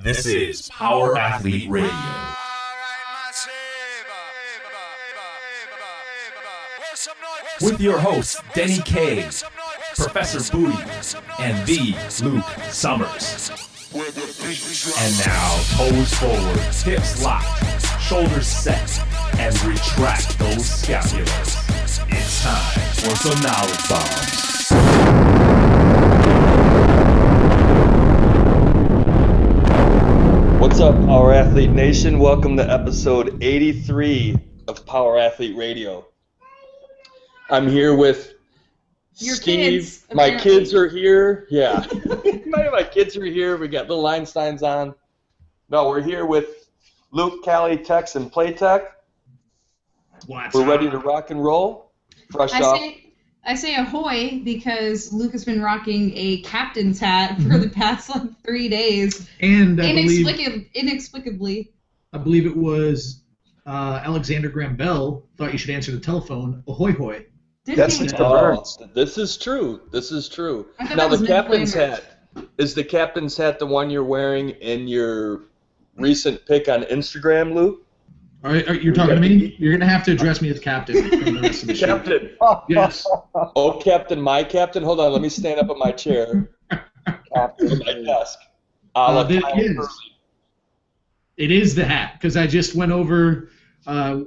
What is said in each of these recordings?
This is Power Athlete Radio. With your hosts, Denny K, Professor Booty, and the Luke Summers. And now, toes forward, hips locked, shoulders set, and retract those scapulas. It's time for some knowledge bombs. What's up, Power Athlete Nation? Welcome to episode 83 of Power Athlete Radio. I'm here with Your Steve. kids, my kids are here. Yeah. my, my kids are here. We got little Einsteins on. No, we're here with Luke, Cali, Tex, and Playtech. What's We're up? ready to rock and roll. Fresh I off. say I say ahoy because Luke has been rocking a captain's hat for the past like three days, And I believe inexplicably. Inexplicably, I believe it was uh, Alexander Graham Bell thought you should answer the telephone. Ahoy hoy. didn't That's he? the this is true. This is true. Now the captain's Flanders. hat is the captain's hat the one you're wearing in your recent pic on Instagram, Luke? All right, are, you're talking to me. You're gonna have to address me as captain for the rest of the show. Captain. Yes. Oh, Captain, my Captain. Hold on, let me stand up in my chair, Captain. my desk. A Uh, la there Kyle is. Hurley. It is the hat because I just went over. Uh,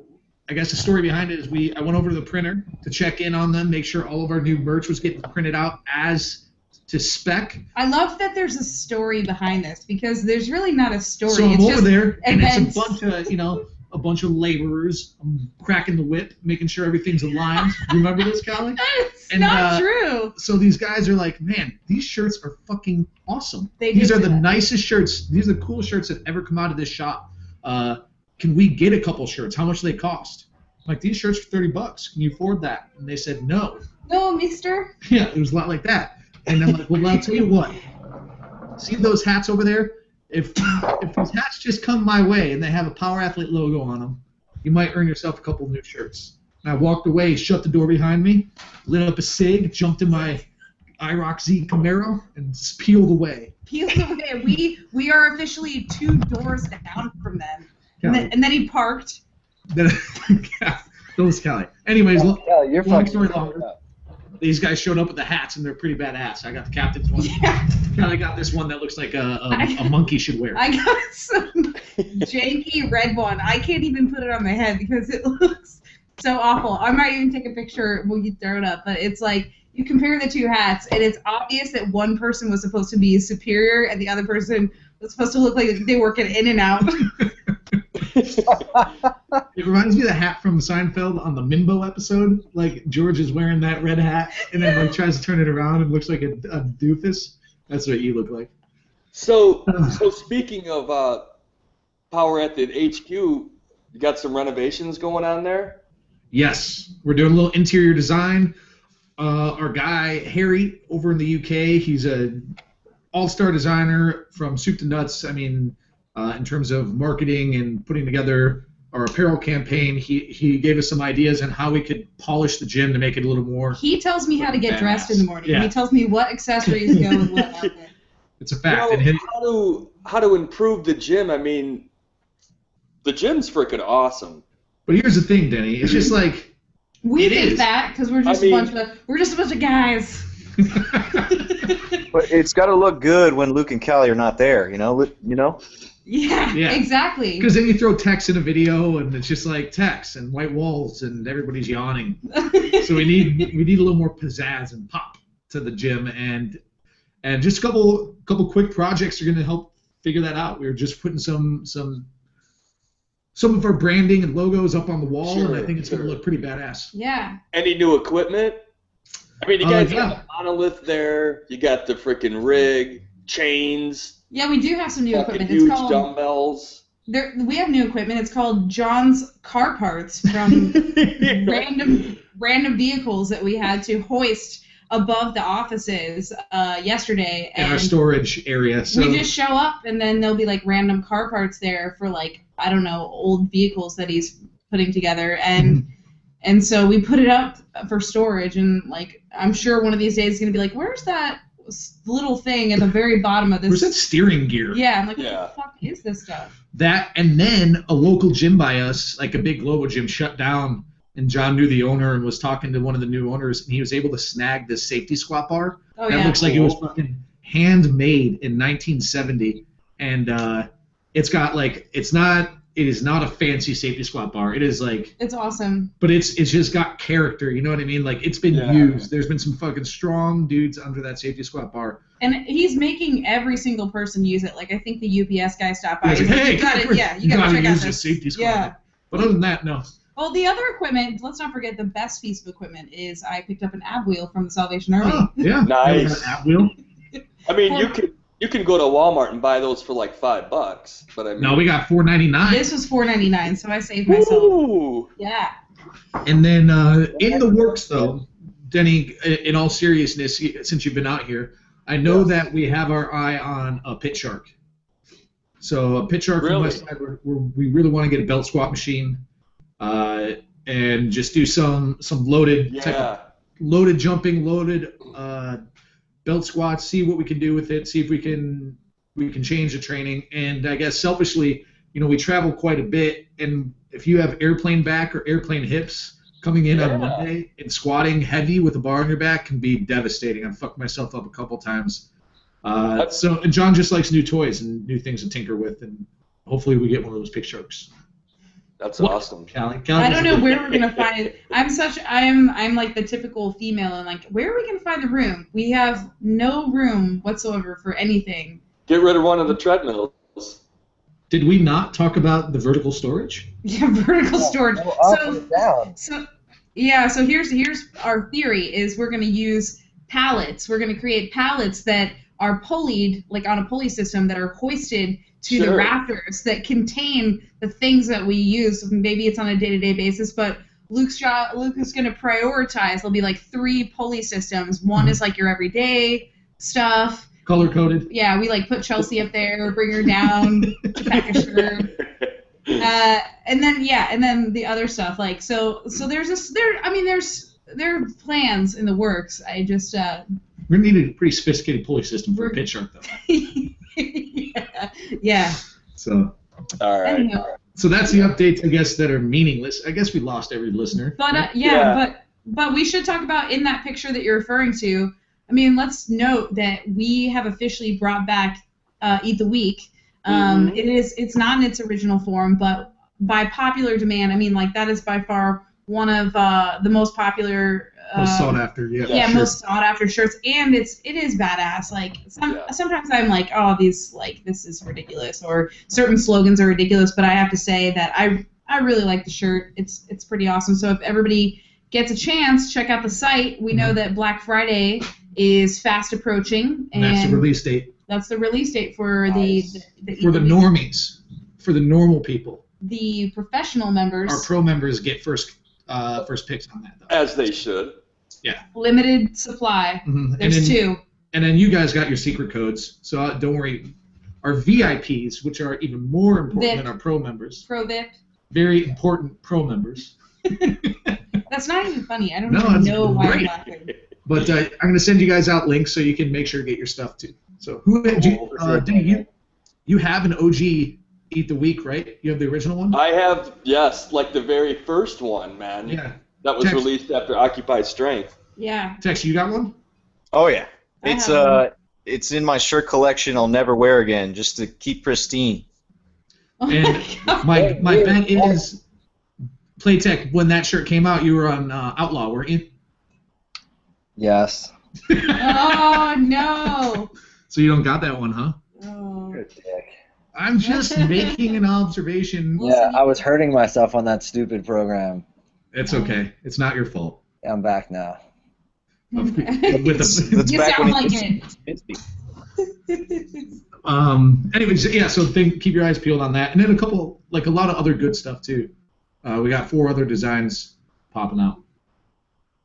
I guess the story behind it is we I went over to the printer to check in on them, make sure all of our new merch was getting printed out as to spec. I love that there's a story behind this because there's really not a story. So I'm it's over just there, and events. it's a bunch of you know a bunch of laborers. I'm cracking the whip, making sure everything's aligned. You Remember this, Callie? it's And, not uh, true. So these guys are like, man, these shirts are fucking awesome. They these are the that. nicest shirts. These are the coolest shirts that ever come out of this shop. Uh, can we get a couple shirts? How much do they cost? I'm like these shirts for thirty bucks. Can you afford that? And they said no. No, Mister. Yeah, it was a lot like that. And I'm like, well, I'll tell you what. See those hats over there? If if those hats just come my way and they have a Power Athlete logo on them, you might earn yourself a couple new shirts. And I walked away, shut the door behind me, lit up a cig, jumped in my IROC Z Camaro, and just peeled away. Peeled away. We we are officially two doors down from them. And then, and then he parked. Then, those Kelly. Anyways, look, Yeah, you're Long story longer. These guys showed up with the hats, and they're pretty badass. I got the captain's one. Yeah, Kelly got this one that looks like a, a, I- a monkey should wear. I got some janky red one. I can't even put it on my head because it looks so awful. I might even take a picture when you throw it up, but it's like you compare the two hats, and it's obvious that one person was supposed to be superior, and the other person was supposed to look like they work at In-N-Out. It reminds me of the hat from Seinfeld on the Mimbo episode. Like George is wearing that red hat, and then like tries to turn it around and looks like a, a doofus. That's what you look like. So, so speaking of uh, Power Athlete HQ, you got some renovations going on there? Yes, we're doing a little interior design. Uh, our guy Harry over in the UK, he's a all-star designer from soup to nuts. I mean, uh, in terms of marketing and putting together our apparel campaign, he he gave us some ideas on how we could polish the gym to make it a little more. He tells me how to get dressed in the morning. Yeah. He tells me what accessories go with what outfit. It's a fact. You know, his, how to how to improve the gym? I mean, the gym's freaking awesome. but here's the thing, Denny. It's just like We It think is. that because we're just I mean- a bunch of we're just a bunch of guys. But it's got to look good when Luke and Callie are not there. You know, you know. Yeah, Yeah. exactly. Because then you throw Tex in a video, and it's just like Tex and white walls, and everybody's yawning. So we need we need a little more pizzazz and pop to the gym, and and just a couple couple quick projects are going to help figure that out. We were just putting some some some of our branding and logos up on the wall, and I think it's going to look pretty badass. yeah. Any new equipment? I mean, you Uh, guys yeah. got the monolith there. You got the freaking rig, chains, Yeah, we do have some new fucking equipment. It's huge called dumbbells. there, we have new equipment. It's called John's Car Parts from random random vehicles that we had to hoist above the offices uh, yesterday. In our storage area, so we just show up, and then there'll be like random car parts there for like I don't know old vehicles that he's putting together, and and so we put it up for storage, and like I'm sure one of these days it's gonna be like, where's that s- little thing at the very bottom of this. Where's that steering gear? Yeah, I'm like, what Yeah. the fuck is this stuff? That and then a local gym by us, like a big global gym, shut down. And John knew the owner and was talking to one of the new owners, and he was able to snag this safety squat bar. Oh that yeah. looks like it was fucking handmade in 1970, and uh, it's got like it's not it is not a fancy safety squat bar. It is like, It's awesome. but it's it's just got character. You know what I mean? Like it's been Yeah. used. There's been some fucking strong dudes under that safety squat bar. And he's making every single person use it. Like I think the UPS guy stopped by. He's like, He's like, hey, you got it. Yeah, you gotta check out use this. this safety squat. Yeah. But other than that, no. Well, the other equipment. Let's not forget the best piece of equipment is I picked up an ab wheel from the Salvation Army. Oh, yeah. Nice. At wheel. I mean, you could you can go to Walmart and buy those for like five bucks, but I mean, No, we got 4.99. This was four ninety nine, so I saved myself. Ooh. Yeah. And then uh, in the works, though, Denny, in all seriousness, since you've been out here, I know Yes. that we have our eye on a pit shark. So a pit shark from Really? Westside, we're, we're, we really want to get a belt squat machine, uh, and just do some some loaded type of Yeah. loaded jumping, loaded uh, belt squats. See what we can do with it. See if we can we can change the training. And I guess selfishly, you know, we travel quite a bit, and if you have airplane back or airplane hips coming in Yeah. on Monday and squatting heavy with a bar on your back can be devastating. I've fucked myself up a couple times. Uh, so and John just likes new toys and new things to tinker with, and hopefully we get one of those pit sharks. That's What? awesome. Callie, Callie I don't know where we're gonna find it. I'm such I'm I'm like the typical female and like where are we gonna find the room? We have no room whatsoever for anything. Get rid of one of the treadmills. Did we not talk about the vertical storage? Yeah, vertical storage. Up So and down. So yeah, so here's here's our theory is we're going to use pallets. We're going to create pallets that are pulleyed like on a pulley system that are hoisted to the Sure. rafters that contain the things that we use. Maybe it's on a day-to-day basis, but Luke's job, Luke is going to prioritize. There'll be like three pulley systems. One is like your everyday stuff. Color coded. Yeah, we like put Chelsea up there, bring her down, pack a shirt uh, and then yeah, and then the other stuff like so so there's this there I mean there's there are plans in the works. I just uh We're gonna need a pretty sophisticated pulley system for a We're- pit shark though. yeah yeah. So All right. Anyhow, so that's the updates I guess that are meaningless. I guess we lost every listener. but uh, yeah, Yeah. but but we should talk about in that picture that you're referring to. I mean, let's note that we have officially brought back uh, Eat the Weak. Um, Mhm. it is it's not in its original form, but by popular demand, I mean like that is by far one of uh, the most popular. Uh, Most sought after, yeah. yeah, sure. most sought after shirts, and it's it is badass. Like some Yeah. sometimes I'm like, oh, these like this is ridiculous, or certain slogans are ridiculous. But I have to say that I I really like the shirt. It's it's pretty awesome. So if everybody gets a chance, check out the site. We know that Black Friday is fast approaching, And and that's the release date that's the release date for Nice. the, the, for the normies, for the normal people. the professional members. Our pro members get first uh, first picks on that though. As they should. Limited supply. Mhm. And There's then, two. And then you guys got your secret codes, so uh, don't worry. Our VIPs, which are even more important VIP. than our pro members, Pro VIP. very important pro members. That's not even funny. I don't No, even it's know why I'm laughing. But uh, I'm going to send you guys out links so you can make sure to get your stuff too. So who do you, Cool. uh, do you you have an OG Eat the Weak, right? You have the original one. I have yes, like the very first one, man. yeah. That was Tex. released after Occupied Strength. Yeah. Tex, you got one? Oh yeah, I it's have uh, it's in my shirt collection. I'll never wear again, just to keep pristine. Oh And my God. My my bet is Playtech. When that shirt came out, you were on uh, Outlaw, weren't you? Yes. Oh no. So you don't got that one, huh? Oh. You're a dick. I'm just making an observation. Yeah, I was hurting myself on that stupid program. It's okay. It's not your fault. I'm back now. With the, That's you back sound when like it. um. Anyways, yeah. So think, keep your eyes peeled on that, and then a couple, like a lot of other good stuff too. Uh, we got four other designs popping out.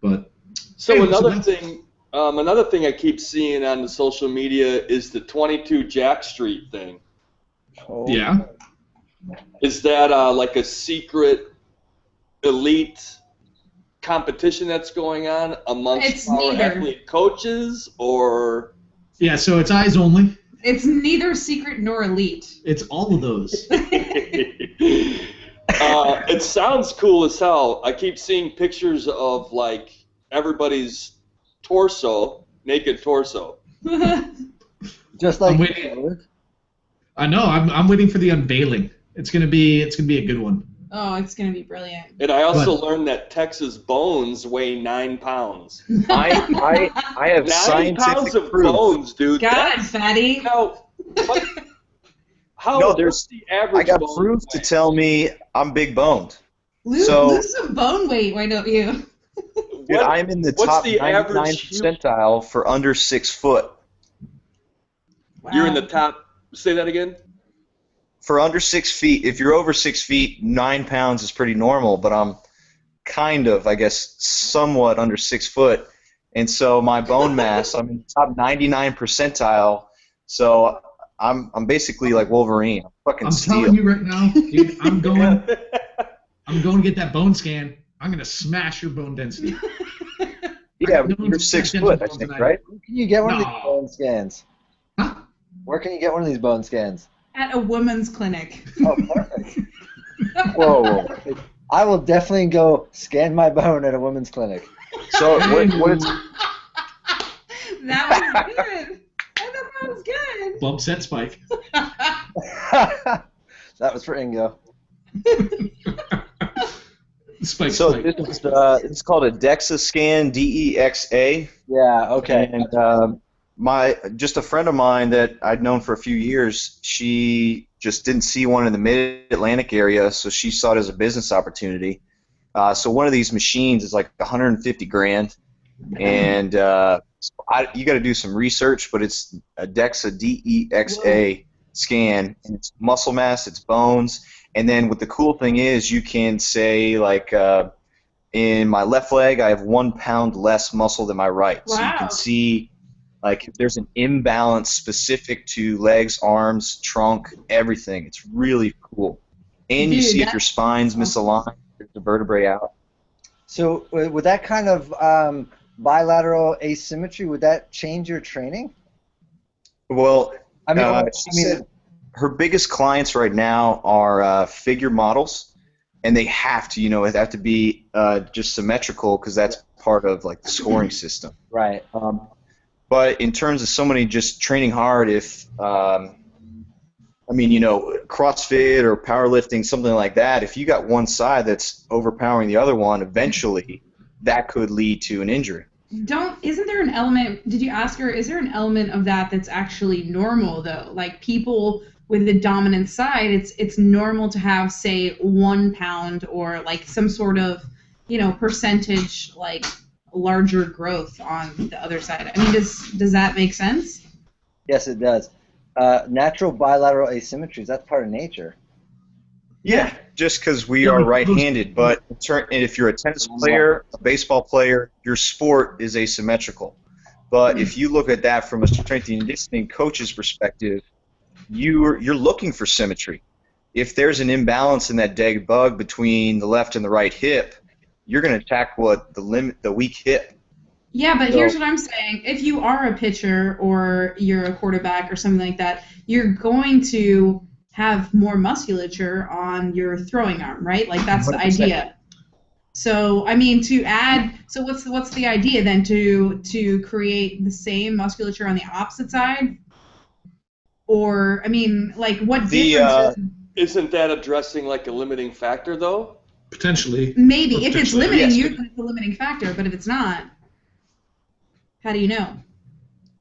But So Hey, another that's- thing, um, another thing I keep seeing on the social media is the 22 Jack Street thing. Oh, yeah, Is that uh, like a secret elite competition that's going on amongst It's power neither. athlete coaches, or Yeah, so it's eyes only. It's neither secret nor elite. It's all of those. uh, it sounds cool as hell. I keep seeing pictures of like everybody's torso, naked torso. Just like I'm waiting. I know. I'm, I'm waiting for the unveiling. It's gonna be it's gonna be a good one. Oh, it's gonna be brilliant. And I also What? learned that Texas bones weigh nine pounds. I, I, I have Nine pounds of proof. bones, dude. God, That's- fatty. Now, what, how? No, there's- the average? I got bone proof to tell me I'm big boned. Lose, So- lose some bone weight, why don't you? Dude, What- I'm in the what's top the 99 average percentile for under six foot. You're in the top. Say that again. For under six feet, if you're over six feet, nine pounds is pretty normal, but I'm kind of, I guess, somewhat under six foot. And so my bone mass, I'm in the top 99 percentile. So I'm, I'm basically like Wolverine. I'm fucking I'm steel. telling you right now, dude. I'm going. I'm going to get that bone scan. I'm gonna smash your bone density. yeah, No you're six foot, I think, right? Where can you get one of these bone scans? Huh? Where can you get one of these bone scans? At a woman's clinic. Oh, perfect. whoa, whoa. I will definitely go scan my bone at a women's clinic. So what, what it's, that was good. I thought that was good. Bump set spike. that was for Ingo. Spike. so spike. this is uh, it's called a DEXA scan, D E X A. Yeah, okay. And um, my just a friend of mine that I'd known for a few years, she just didn't see one in the Mid Atlantic area, so she saw it as a business opportunity. Uh, so one of these machines is like 150 grand, and uh, I, you got to do some research, but it's a DEXA D E X A scan, and it's muscle mass, it's bones, and then what the cool thing is, you can say like. Uh, in my left leg, I have one pound less muscle than my right. So you can see, like, if there's an imbalance specific to legs, arms, trunk, everything. It's really cool. And you see if your spine's misaligned, if the vertebrae out. So with that kind of um, bilateral asymmetry, would that change your training? Well, I mean, uh, I mean, her biggest clients right now are uh, figure models, and they have to, you know, have to be uh, just symmetrical because that's part of like the scoring system. right. Um, but in terms of somebody just training hard, if um, I mean, you know, CrossFit or powerlifting, something like that, if you got one side that's overpowering the other one, eventually that could lead to an injury. Don't isn't there an element did you ask her is there an element of that that's actually normal though? Like people with the dominant side, it's it's normal to have say one pound or like some sort of you know percentage like larger growth on the other side. I mean, does does that make sense? Yes, it does. Uh, natural bilateral asymmetries, that's part of nature. Yeah, just because we are right-handed, but turn, if you're a tennis player, a baseball player, your sport is asymmetrical. But if you look at that from a strength and conditioning coach's perspective, you're you're looking for symmetry. If there's an imbalance in that dead bug between the left and the right hip, you're going to attack what the limit, the weak hit. Yeah, but So- here's what I'm saying. If you are a pitcher or you're a quarterback or something like that, you're going to have more musculature on your throwing arm, right? Like that's the 100%. idea. So I mean to add so what's the, what's the idea then to to create the same musculature on the opposite side? Or I mean like what The, difference uh, is- Isn't that addressing like a limiting factor though? Potentially. maybe if it's limiting yes, you it's a limiting factor, but if it's not, how do you know?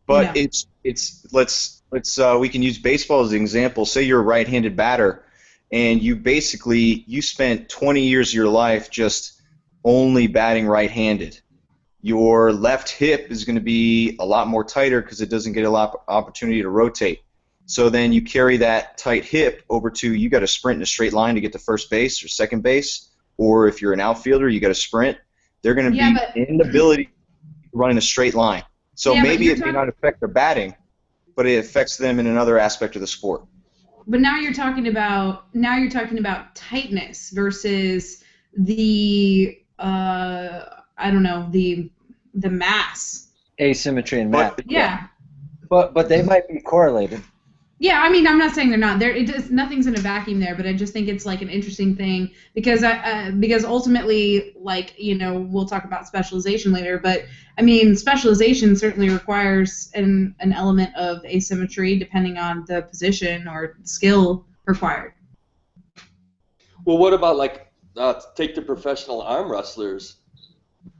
But Yeah. it's it's let's let's uh, we can use baseball as an example. Say you're a right-handed batter, and you basically you spent 20 years of your life just only batting right-handed. Your left hip is going to be a lot more tighter because it doesn't get a lot of opportunity to rotate. So then you carry that tight hip over to you got to sprint in a straight line to get to first base or second base, or if you're an outfielder, you got to sprint. They're going to Yeah, be but- inability to run in a straight line. So Yeah, maybe you're it may not affect their batting, but it affects them in another aspect of the sport. But now you're talking about now you're talking about tightness versus the uh I don't know the the mass. Asymmetry and math. But Yeah. But but they might be correlated. Yeah, I mean, I'm not saying they're not. There, it does, nothing's in a vacuum there, but I just think it's like an interesting thing because I, uh, because ultimately, like you know, we'll talk about specialization later, but I mean, specialization certainly requires an an element of asymmetry depending on the position or skill required. Well, what about like uh, take the professional arm wrestlers,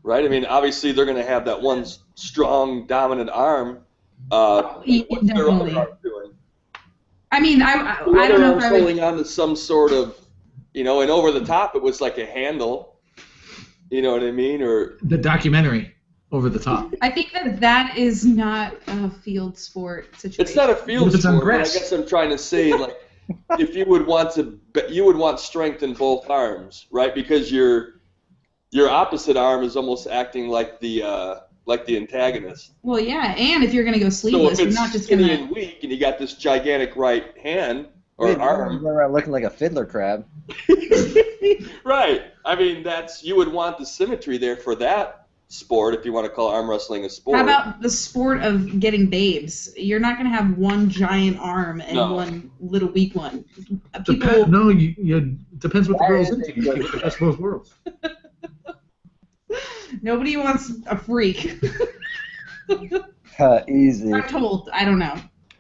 right? I mean, obviously they're going to have that one strong, dominant arm. Uh, Y- what's their definitely. other arm doing? I mean, I I, The I other don't know if arm's I would. holding on to some sort of, you know, and over the top it was like a handle. You know what I mean? Or The documentary over the top. I think that that is not a field sport situation. it's not a field it's sport. But I guess I'm trying to say like, if you would want to, you would want strength in both arms, right? Because your your opposite arm is almost acting like the uh, like the antagonist. Well, yeah, and if you're gonna go So sleeveless, if you're not just skinny gonna. and weak, and you got this gigantic right hand or Wait, arm, Going around looking like a fiddler crab. right? I mean, that's you would want the symmetry there for that sport if you want to call arm wrestling a sport. How about the sport of getting babes? You're not gonna have one giant arm and No. one little weak one. People. Dep- no, you, you depends what the girl's into. You keep the best of both worlds. Nobody wants a freak. Uh, easy. I'm told. I don't know.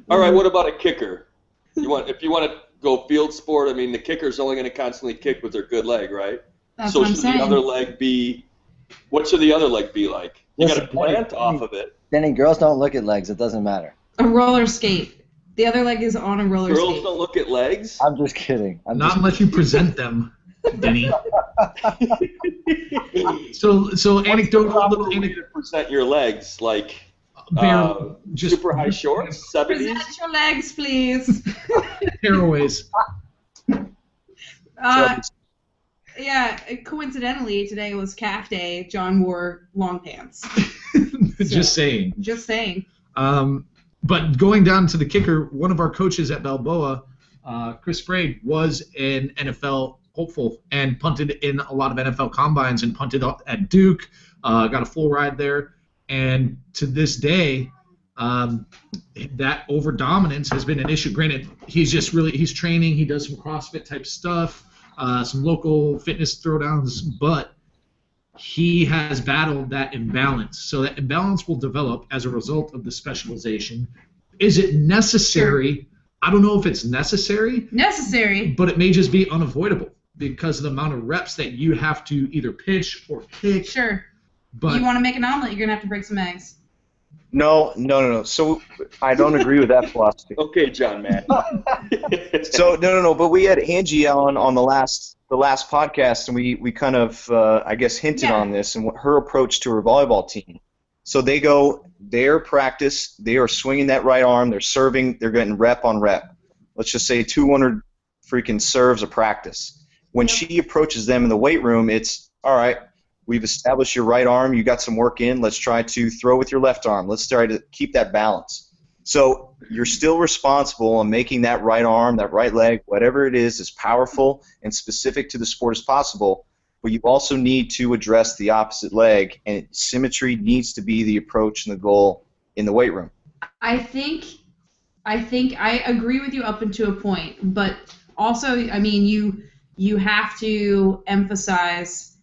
All right, what about a kicker? You want if you want to go field sport? I mean, the kicker's only going to constantly kick with their good leg, right? That's so what I'm should saying. the other leg be? What should the other leg be like? You got to plant Danny, off of it. Denny, girls don't look at legs. It doesn't matter. A roller skate. The other leg is on a roller skate. Girls skate. don't look at legs. I'm just kidding. I'm Not just, unless you present them, Denny. So, so anecdotal, little way to present your legs, like bear, uh, just super high shorts, seventies. Present your legs, please. Tearaways. Uh, yeah, coincidentally, today was calf day. John wore long pants. just saying. Just saying. Um, but going down to the kicker, one of our coaches at Balboa, uh, Chris Sprague, was an NFL hopeful and punted in a lot of NFL combines and punted at Duke. Uh, got a full ride there, and to this day, um, that over dominance has been an issue. Granted, he's just really he's training. He does some CrossFit type stuff, uh, some local fitness throwdowns, but he has battled that imbalance. So that imbalance will develop as a result of the specialization. Is it necessary? I don't know if it's necessary, Necessary. but it may just be unavoidable because of the amount of reps that you have to either pitch or kick. Sure. But you want to make an omelet, you're gonna have to break some eggs. No, no, no, no. So I don't agree with that philosophy. Okay, John man. So no, no, no. But we had Angie on on the last the last podcast, and we we kind of uh, I guess hinted Yeah. on this and what her approach to her volleyball team. So they go their practice. They are swinging that right arm. They're serving. They're getting rep on rep. Let's just say 200 freaking serves a practice. When she approaches them in the weight room, it's all right. We've established your right arm. You got some work in. Let's try to throw with your left arm. Let's try to keep that balance. So you're still responsible on making that right arm, that right leg, whatever it is, as powerful and specific to the sport as possible. But you also need to address the opposite leg, and symmetry needs to be the approach and the goal in the weight room. I think I think I agree with you up until a point, but also I mean you you have to emphasize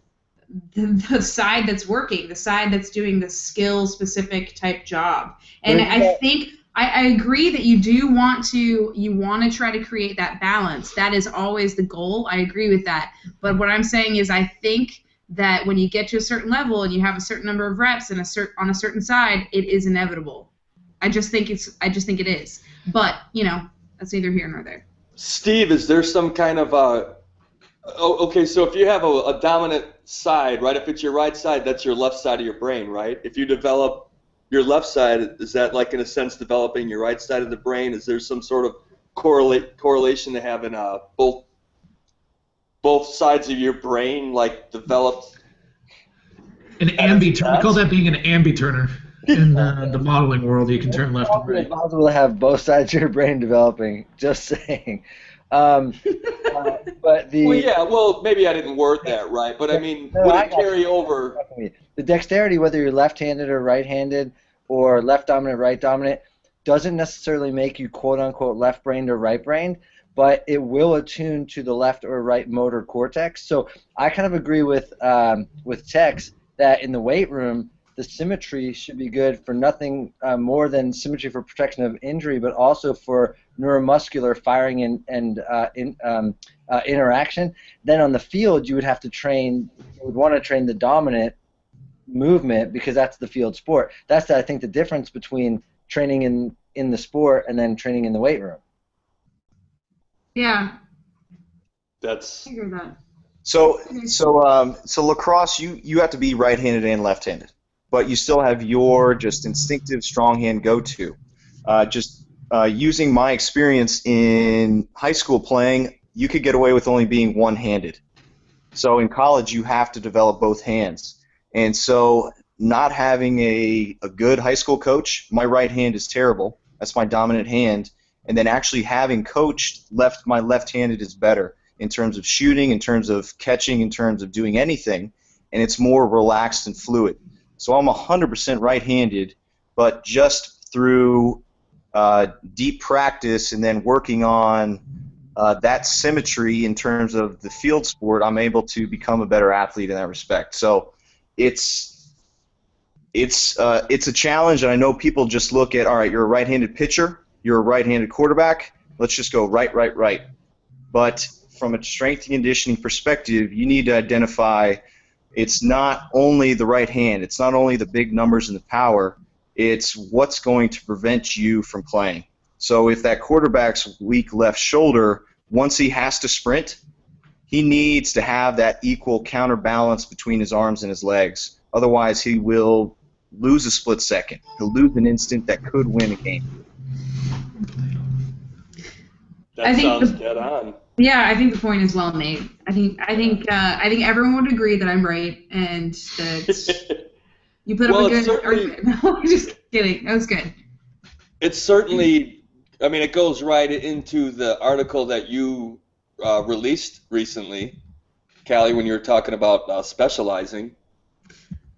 the, the side that's working, the side that's doing the skill specific type job. And But I think I, I agree that you do want to you want to try to create that balance. That is always the goal. I agree with that. But what I'm saying is I think that when you get to a certain level and you have a certain number of reps and a cert, on a certain side, it is inevitable. I just think it's I just think it is. But, you know, that's neither here nor there. Steve, is there some kind of uh oh, okay, so if you have a, a dominant side, right? If it's your right side, that's your left side of your brain, right? If you develop your left side, is that like in a sense developing your right side of the brain? Is there some sort of correlate correlation to having uh both both sides of your brain like developed? an ambi-turner, we call that being an ambi-turner in uh, the modeling world. You can turn left and Probably right. advisable to have both sides of your brain developing. Just saying. Um, uh, but the Well, yeah. Well, maybe I didn't word that right, but I mean, No, would I it carry over? the dexterity, whether you're left-handed or right-handed, or left dominant, right dominant, doesn't necessarily make you quote unquote left brained or right brained, but it will attune to the left or right motor cortex. So I kind of agree with um, with Tex that in the weight room, the symmetry should be good for nothing uh, more than symmetry for protection of injury, but also for neuromuscular firing and, and uh, in, um, uh, interaction. Then on the field, you would have to train, you would want to train the dominant movement because that's the field sport. That's, I think, the difference between training in, in the sport and then training in the weight room. Yeah. That's. I hear that. So, so, um, so lacrosse, you you have to be right-handed and left-handed, but you still have your just instinctive strong hand go-to. Uh, just uh, using my experience in high school playing, you could get away with only being one-handed. So in college, you have to develop both hands, and so not having a, a good high school coach, my right hand is terrible. That's my dominant hand, and then actually having coached left, my left-handed is better in terms of shooting, in terms of catching, in terms of doing anything, and it's more relaxed and fluid. So I'm 100% right-handed, but just through uh, deep practice and then working on uh, that symmetry in terms of the field sport, I'm able to become a better athlete in that respect. So it's it's uh, it's a challenge, and I know people just look at all right, you're a right-handed pitcher, you're a right-handed quarterback. Let's just go right, right, right. But from a strength and conditioning perspective, you need to identify it's not only the right hand, it's not only the big numbers and the power, it's what's going to prevent you from playing. So if that quarterback's weak left shoulder, once he has to sprint, he needs to have that equal counterbalance between his arms and his legs. Otherwise, he will lose a split second. He'll lose an instant that could win a game. That I think sounds the- dead on. Yeah, I think the point is well made. I think I think uh, I think everyone would agree that I'm right and that you put Well, up a good certainly- argument. Just kidding. That was good. It's certainly, I mean, it goes right into the article that you uh, released recently, Callie, when you were talking about uh, specializing.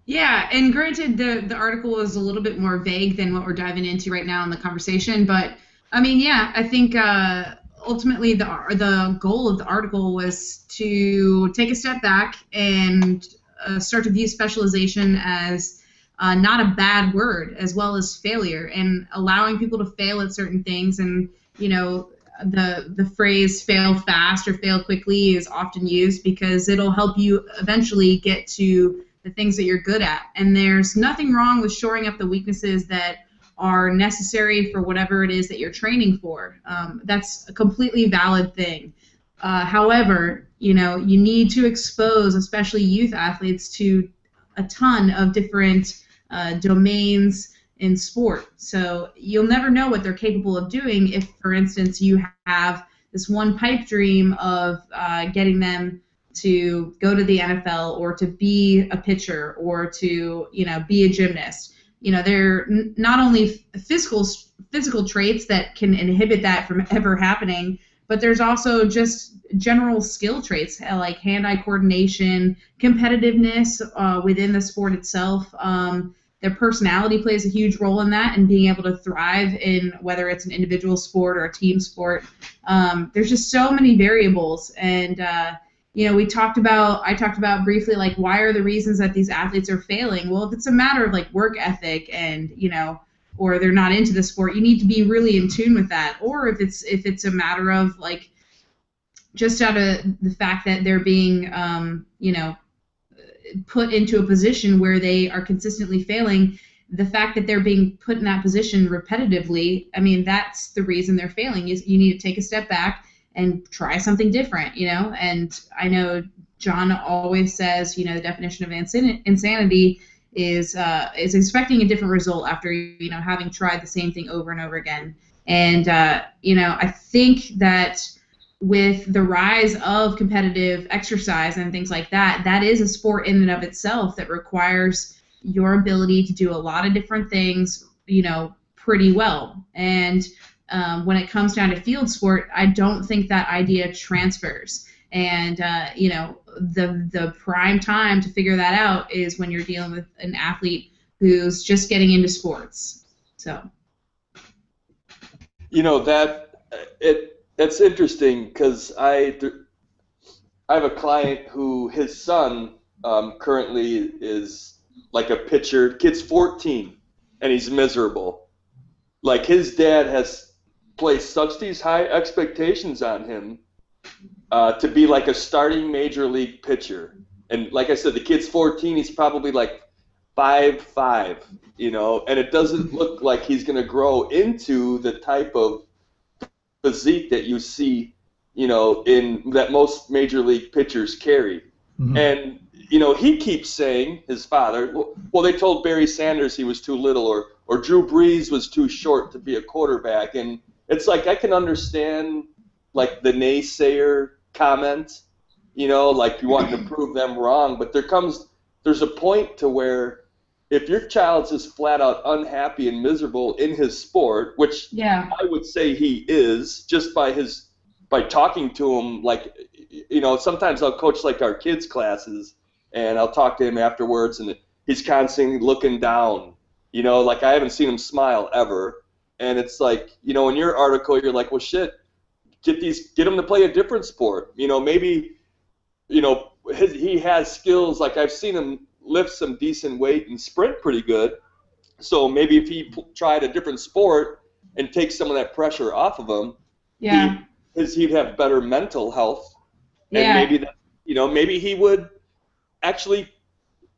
Yeah, and granted, the the article is a little bit more vague than what we're diving into right now in the conversation, but I mean, yeah, I think uh, ultimately the the goal of the article was to take a step back and uh, start to view specialization as uh, not a bad word, as well as failure, and allowing people to fail at certain things, and you know. The, the phrase fail fast or fail quickly is often used because it'll help you eventually get to the things that you're good at. And there's nothing wrong with shoring up the weaknesses that are necessary for whatever it is that you're training for. Um, that's a completely valid thing. Uh, however, you know, you need to expose, especially youth athletes, to a ton of different uh, domains in sport. So you'll never know what they're capable of doing if, for instance, you have this one pipe dream of uh, getting them to go to the NFL or to be a pitcher or to you know be a gymnast. You know, they're n- not only physical physical traits that can inhibit that from ever happening, but there's also just general skill traits uh, like hand-eye coordination, competitiveness uh, within the sport itself. Um, their personality plays a huge role in that, and being able to thrive in whether it's an individual sport or a team sport. Um, there's just so many variables, and uh, you know, we talked about, I talked about briefly, like, why are the reasons that these athletes are failing? Well, if it's a matter of like work ethic and, you know, or they're not into the sport, you need to be really in tune with that. Or if it's if it's a matter of like just out of the fact that they're being, um, you know, put into a position where they are consistently failing, the fact that they're being put in that position repetitively, I mean, that's the reason they're failing. Is you need to take a step back and try something different, you know. And I know John always says, you know, the definition of insan- insanity is uh, is expecting a different result after you know having tried the same thing over and over again. And uh, you know, I think that with the rise of competitive exercise and things like that, that is a sport in and of itself that requires your ability to do a lot of different things, you know, pretty well. And um, when it comes down to field sport, I don't think that idea transfers. And uh, you know, the the prime time to figure that out is when you're dealing with an athlete who's just getting into sports. So. you know that it it's interesting because I I have a client who his son um, currently is like a pitcher. Kid's 14 and he's miserable. Like his dad has placed such these high expectations on him uh, to be like a starting major league pitcher. And like I said, the kid's 14. He's probably like five five, you know, and it doesn't look like he's going to grow into the type of physique that you see, you know, in that most major league pitchers carry. Mm-hmm. And you know, he keeps saying his father. Well, they told Barry Sanders he was too little, or or Drew Brees was too short to be a quarterback, and it's like I can understand like the naysayer comment, you know, like you want to prove them wrong, but there comes there's a point to where if your child's just flat out unhappy and miserable in his sport, which yeah. I would say he is, just by his by talking to him, like you know, sometimes I'll coach like our kids classes, and I'll talk to him afterwards, and he's constantly looking down. You know, like I haven't seen him smile ever, and it's like you know, in your article, you're like, well, shit, get these, get him to play a different sport. You know, maybe, you know, his, he has skills like I've seen him lift some decent weight and sprint pretty good. So maybe if he p- tried a different sport and take some of that pressure off of him, yeah, he, his, he'd have better mental health, and yeah. maybe that, you know maybe he would actually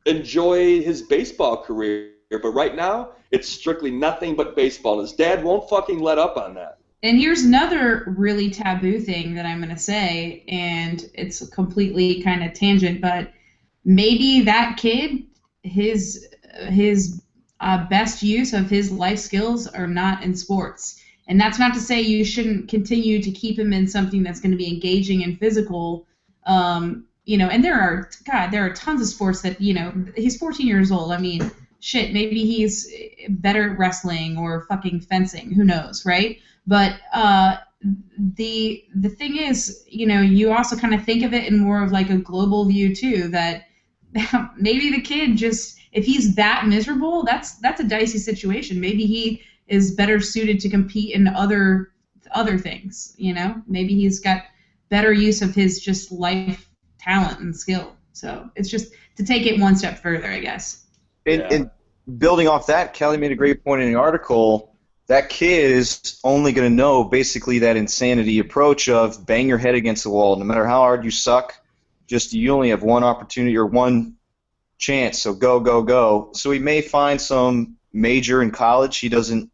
enjoy his baseball career. But right now, it's strictly nothing but baseball. And his dad won't fucking let up on that. And here's another really taboo thing that I'm going to say, and it's completely kind of tangent, but maybe that kid, his his uh, best use of his life skills are not in sports. And that's not to say you shouldn't continue to keep him in something that's going to be engaging and physical. Um, you know, and there are God, there are tons of sports that you know. He's 14 years old. I mean, shit, maybe he's better wrestling or fucking fencing. Who knows, right? But uh, the the thing is, you know, you also kind of think of it in more of like a global view too. That maybe the kid just if he's that miserable, that's that's a dicey situation. Maybe he is better suited to compete in other other things. You know, maybe he's got better use of his just life talent and skill. So it's just to take it one step further, I guess. And, yeah. and building off that, Kelly made a great point in the article. That kid is only going to know basically that insanity approach of bang your head against the wall. No matter how hard you suck, just you only have one opportunity or one chance. So go, go, go. So he may find some major in college he doesn't,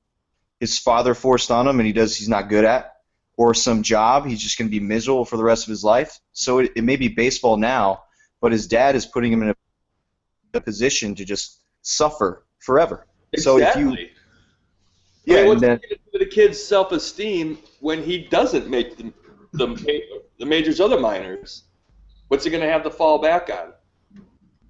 his father forced on him and he does he's not good at, or some job he's just going to be miserable for the rest of his life. So it, it may be baseball now, but his dad is putting him in a, a position to just suffer forever. Exactly. So if you yeah, I mean, what's then, the kid's self-esteem when he doesn't make the, the, the majors other minors? What's he going to have to fall back on?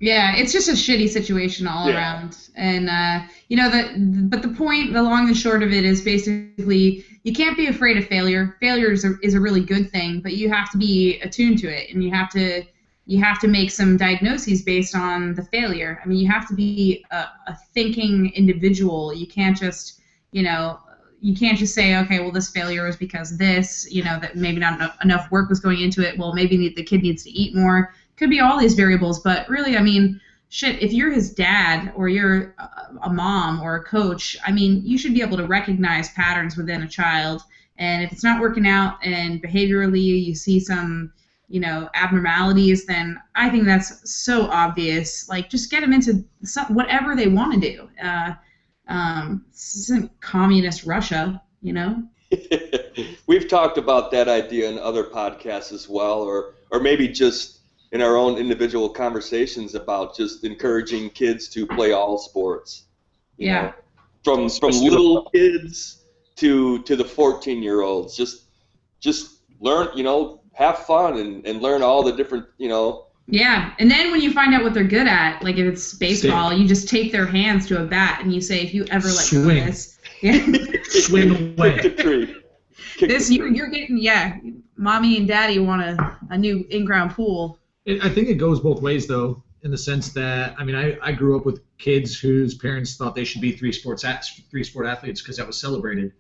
Yeah, it's just a shitty situation all yeah. around, and uh, you know the. But the point, the long and short of it, is basically you can't be afraid of failure. Failure is a, is a really good thing, but you have to be attuned to it, and you have to you have to make some diagnoses based on the failure. I mean, you have to be a, a thinking individual. You can't just, you know, you can't just say, okay, well, this failure was because this, you know, that maybe not enough work was going into it. Well, maybe the kid needs to eat more. Could be all these variables, but really, I mean, shit, if you're his dad or you're a mom or a coach, I mean, you should be able to recognize patterns within a child. And if it's not working out and behaviorally you see some you know abnormalities then i think that's so obvious. Like just get them into some, whatever they want to do. Uh, um, this isn't communist russia you know? We've talked about that idea in other podcasts as well or or maybe just in our own individual conversations about just encouraging kids to play all sports yeah. know? from from little kids to to the 14 year olds just just learn you know have fun and, and learn all the different, you know. Yeah, and then when you find out what they're good at, like if it's baseball, you just take their hands to a bat and you say, if you ever like swing, this, yeah. swing away. this you, you're getting yeah, mommy and daddy want a, a new in-ground pool. I think it goes both ways though, in the sense that I mean I, I grew up with kids whose parents thought they should be three sports three sport athletes because that was celebrated.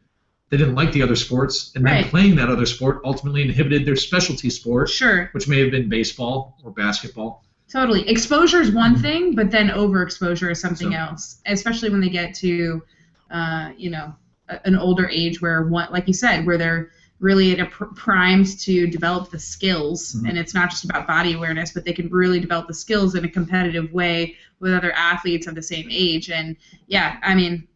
They didn't like the other sports, and then playing that other sport ultimately inhibited their specialty sport, Sure, which may have been baseball or basketball. totally. Exposure is one thing, but then overexposure is something So- else. Especially when they get to, uh, you know, an older age where one, like you said, where they're really at a pr- primed to develop the skills, Mhm. and it's not just about body awareness, but they can really develop the skills in a competitive way with other athletes of the same age. And yeah, I mean,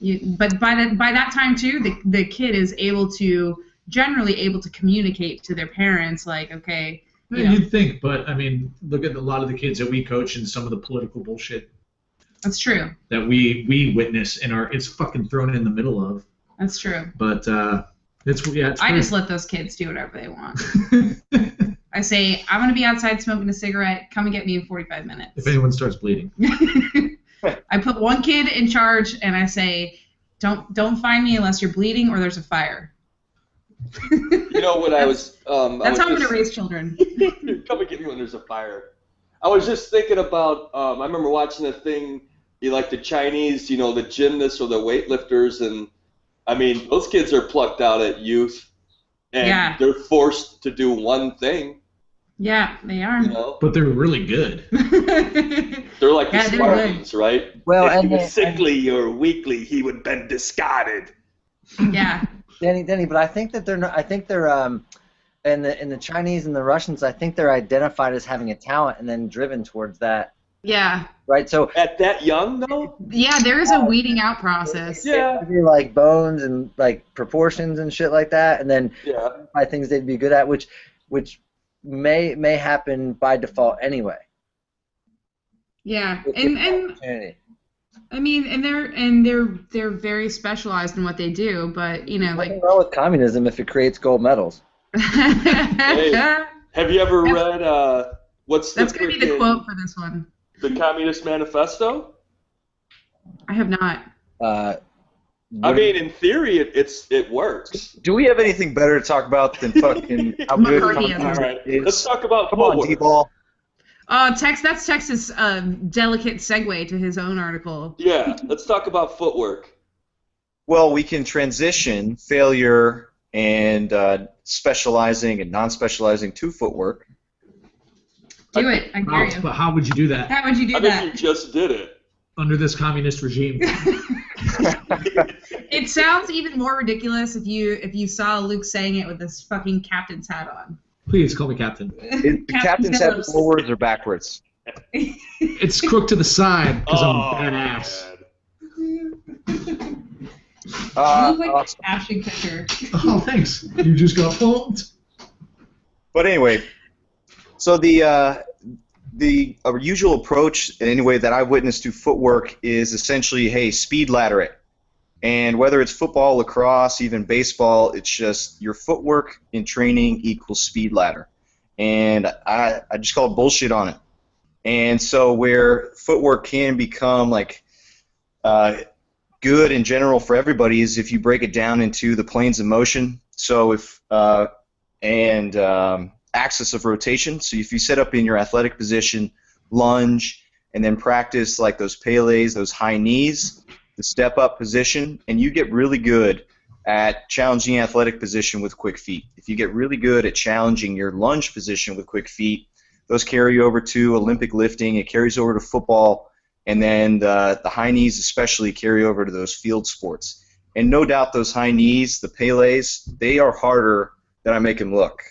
you, but by that by that time too, the the kid is able to generally able to communicate to their parents like, okay, you know, You'd think, but I mean, look at a lot of the kids that we coach and some of the political bullshit that's true. that we we witness and are it's fucking thrown in the middle of. That's true. But uh, it's yeah, it's I just let those kids do whatever they want. I say, I'm going to be outside smoking a cigarette. Come and get me in 45 minutes. if anyone starts bleeding. I put one kid in charge, and I say, don't don't find me unless you're bleeding or there's a fire. You know what I was? Um, I That's was how I'm going to raise children. Come and get me when there's a fire. I was just thinking about. Um, I remember watching a thing. You like the Chinese, you know, the gymnasts or the weightlifters, and I mean, those kids are plucked out at youth, and Yeah. they're forced to do one thing. Yeah, they are. You know, But they're really good. they're like Yeah, the they're Spartans, right? Well, if and he was they- sickly or weakly, he would been discarded. yeah. Danny, Danny, but I think that they're not. I think they're um, in the in the Chinese and the Russians. I think they're identified as having a talent and then driven towards that, Yeah. right? So At that young, though. Yeah, there is a weeding out process. Yeah. maybe like bones and like proportions and shit like that, and then Yeah. by things they'd be good at, which which may may happen by default anyway. Yeah. With And and. I mean, and they're and they're they're very specialized in what they do, but you know, like Nothing wrong with communism if it creates gold medals. Have you ever read uh, what's the That's gonna be the quote for this one. the Communist Manifesto? I have not. Uh, I mean, in theory, it, it's it works. Do we have anything better to talk about than fucking how good McCarthyism. Right, is? let's talk about Come on. D-ball. Oh, Tex. That's Tex's um, delicate segue to his own article. Yeah, let's talk about footwork. Well, we can transition failure and uh, specializing and non-specializing to footwork. Do it. I How, dare you. but how would you do that How would you do I think that? you just did it. Under this communist regime? It sounds even more ridiculous if you if you saw Luke saying it with this fucking captain's hat on. Please call me captain. It, the captain's hat Phillips. forwards or backwards. It's crooked to the side because Oh, I'm badass. Uh, you look like awesome. Ashton Kutcher. Oh, thanks. You just got pumped. But anyway, so the uh, the usual approach, anyway, that I've witnessed to footwork is essentially, hey, speed ladder it. And whether it's football, lacrosse, even baseball, it's just your footwork in training equals speed ladder. And I, I just call bullshit on it. And so where footwork can become like uh, good in general for everybody is if you break it down into the planes of motion. So if uh, and um, axis of rotation. So if you set up in your athletic position, lunge, and then practice like those Pele's, those high knees, the step up position, and you get really good at challenging athletic position with quick feet. If you get really good at challenging your lunge position with quick feet, those carry over to Olympic lifting, it carries over to football, and then the, the high knees especially carry over to those field sports. And no doubt those high knees, the Pele's, they are harder than I make them look.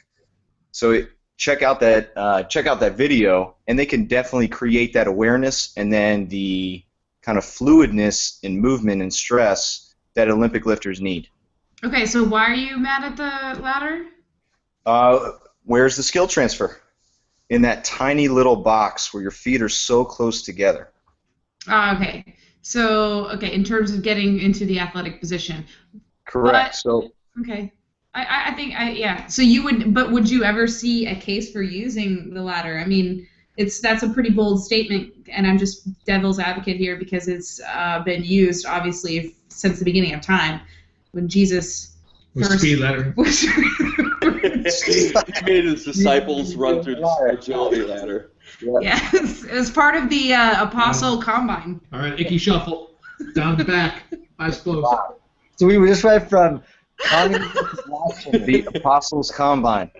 So check out that uh, check out that video, and they can definitely create that awareness and then the kind of fluidness in movement and stress that Olympic lifters need. Okay, so why are you mad at the ladder? Uh, where's the skill transfer? In that tiny little box where your feet are so close together. Oh, okay. So, okay, in terms of getting into the athletic position. Correct. But- so Okay. I- I, I think, I, yeah. So you would, but would you ever see a case for using the ladder? I mean, it's that's a pretty bold statement, and I'm just devil's advocate here because it's uh, been used, obviously, since the beginning of time, when Jesus With First- speed ladder. was. he made his disciples run through the agility ladder. yes, as part of the uh, Apostle Combine. All right, Ickey shuffle. Down the back. Eyes closed. So we were just went from the Apostles' Combine.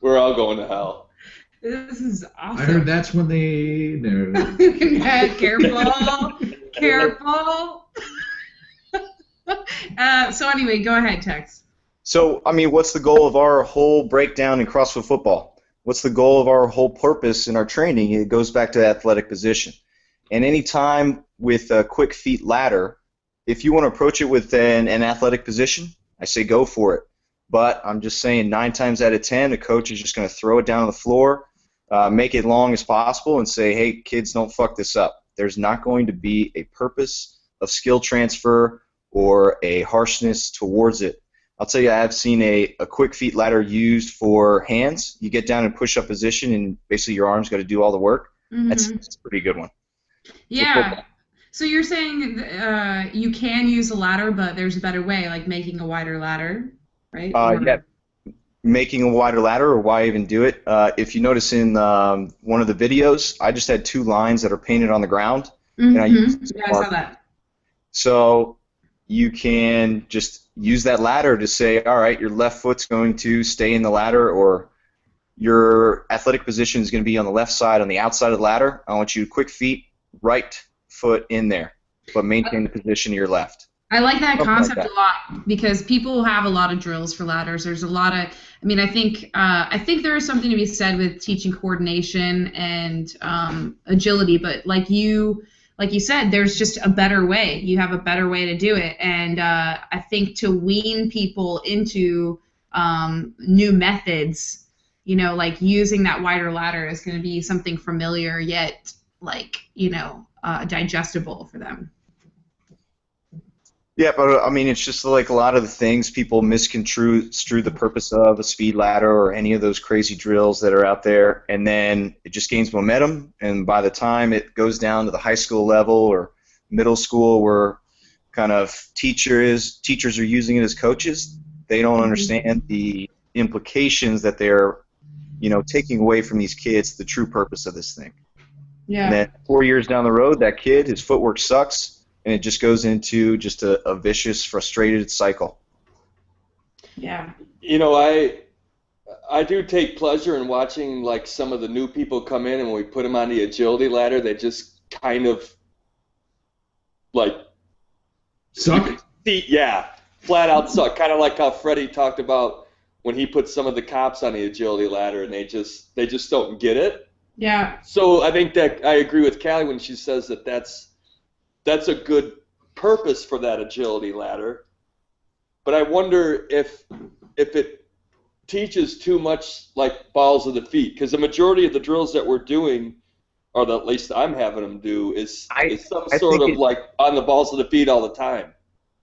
We're all going to hell. This is awesome. I heard that's when they. No. Yeah, careful, careful. uh, so anyway, go ahead, Tex. So, I mean, what's the goal of our whole breakdown in CrossFit football? What's the goal of our whole purpose in our training? It goes back to athletic position. And any time with a quick feet ladder, if you want to approach it with an, an athletic position, I say go for it. But I'm just saying, nine times out of ten, the coach is just going to throw it down on the floor, uh, make it long as possible, and say, hey, kids, don't fuck this up. There's not going to be a purpose of skill transfer or a harshness towards it. I'll tell you, I've seen a, a quick feet ladder used for hands. You get down in push up position, and basically your arms got to do all the work. Mhm. That's, that's a pretty good one. yeah. So you're saying uh, you can use a ladder, but there's a better way, like making a wider ladder, right? Uh, Or- yeah, making a wider ladder, or why even do it? Uh, if you notice in um, one of the videos, I just had two lines that are painted on the ground. and I Mhm. used Yeah, I saw that. So you can just use that ladder to say, all right, your left foot's going to stay in the ladder, or your athletic position is going to be on the left side, on the outside of the ladder. I want you to quick feet, right foot in there, but maintain the position of your left. I like that Something like concept that. a lot because people have a lot of drills for ladders. There's a lot of, I mean, I think, uh, I think there is something to be said with teaching coordination and um, agility. But like you, like you said, there's just a better way. You have a better way to do it, and uh, I think to wean people into um, new methods, you know, like using that wider ladder is going to be something familiar yet, like you know, uh, digestible for them. Yeah, but uh, I mean, it's just like a lot of the things people misconstrue the purpose of a speed ladder or any of those crazy drills that are out there, and then it just gains momentum. And by the time it goes down to the high school level or middle school, where kind of teachers teachers are using it as coaches, they don't understand the implications that they're, you know, taking away from these kids the true purpose of this thing. Yeah. And then four years down the road, that kid, his footwork sucks, and it just goes into just a, a vicious, frustrated cycle. Yeah. You know, I I do take pleasure in watching like some of the new people come in, and when we put them on the agility ladder, they just kind of like Suck. See, yeah, flat out suck. Kind of like how Freddie talked about when he put some of the cops on the agility ladder, and they just they just don't get it. Yeah. So I think that I agree with Callie when she says that that's that's a good purpose for that agility ladder. But I wonder if if it teaches too much like balls of the feet because the majority of the drills that we're doing or that at least I'm having them do is, I- is some I sort of it- like on the balls of the feet all the time.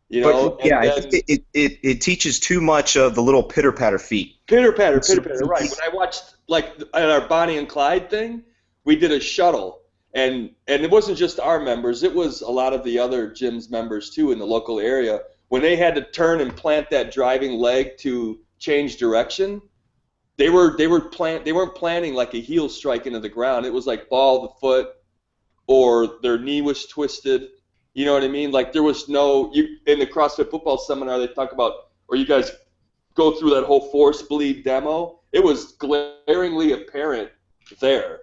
You know, but yeah, then- think it, it, it teaches too much of the little pitter patter feet. Pitter patter, pitter patter. Right. When I watched like at our Bonnie and Clyde thing, we did a shuttle, and and it wasn't just our members; it was a lot of the other gyms members too in the local area. When they had to turn and plant that driving leg to change direction, they were they were plant they weren't planting like a heel strike into the ground. It was like ball of the foot, or their knee was twisted. You know what I mean? Like there was no you in the CrossFit football seminar they talk about, or you guys go through that whole force bleed demo, it was glaringly apparent there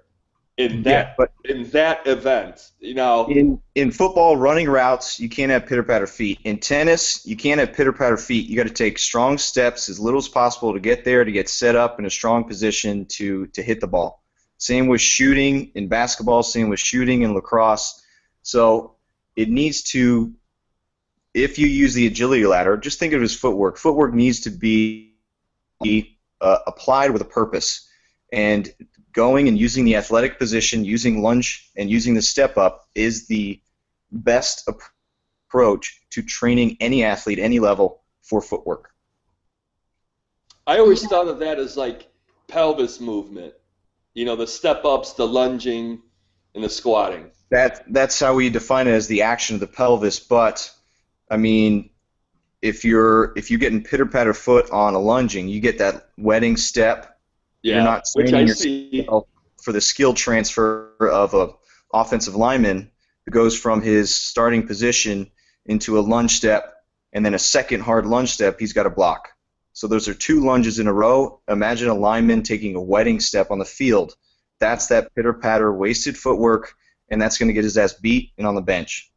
in that yeah, but in that event. You know, in in football, running routes, you can't have pitter patter feet. In tennis, you can't have pitter patter feet. You got to take strong steps as little as possible to get there, to get set up in a strong position to to hit the ball. Same with shooting in basketball. Same with shooting in lacrosse. So it needs to. If you use the agility ladder, just think of it as footwork. Footwork needs to be uh, applied with a purpose, and going and using the athletic position, using lunge, and using the step up is the best ap- approach to training any athlete, any level, for footwork. I always thought of that as like pelvis movement. You know, the step ups, the lunging, and the squatting. That that's how we define it as the action of the pelvis. But I mean, if you're if you get in pitter patter foot on a lunging, you get that wetting step. Yeah, You're not which I see. for the skill transfer of a offensive lineman who goes from his starting position into a lunge step and then a second hard lunge step, he's got to block. So those are two lunges in a row. Imagine a lineman taking a wedding step on the field. That's that pitter patter, wasted footwork, and that's going to get his ass beat and on the bench.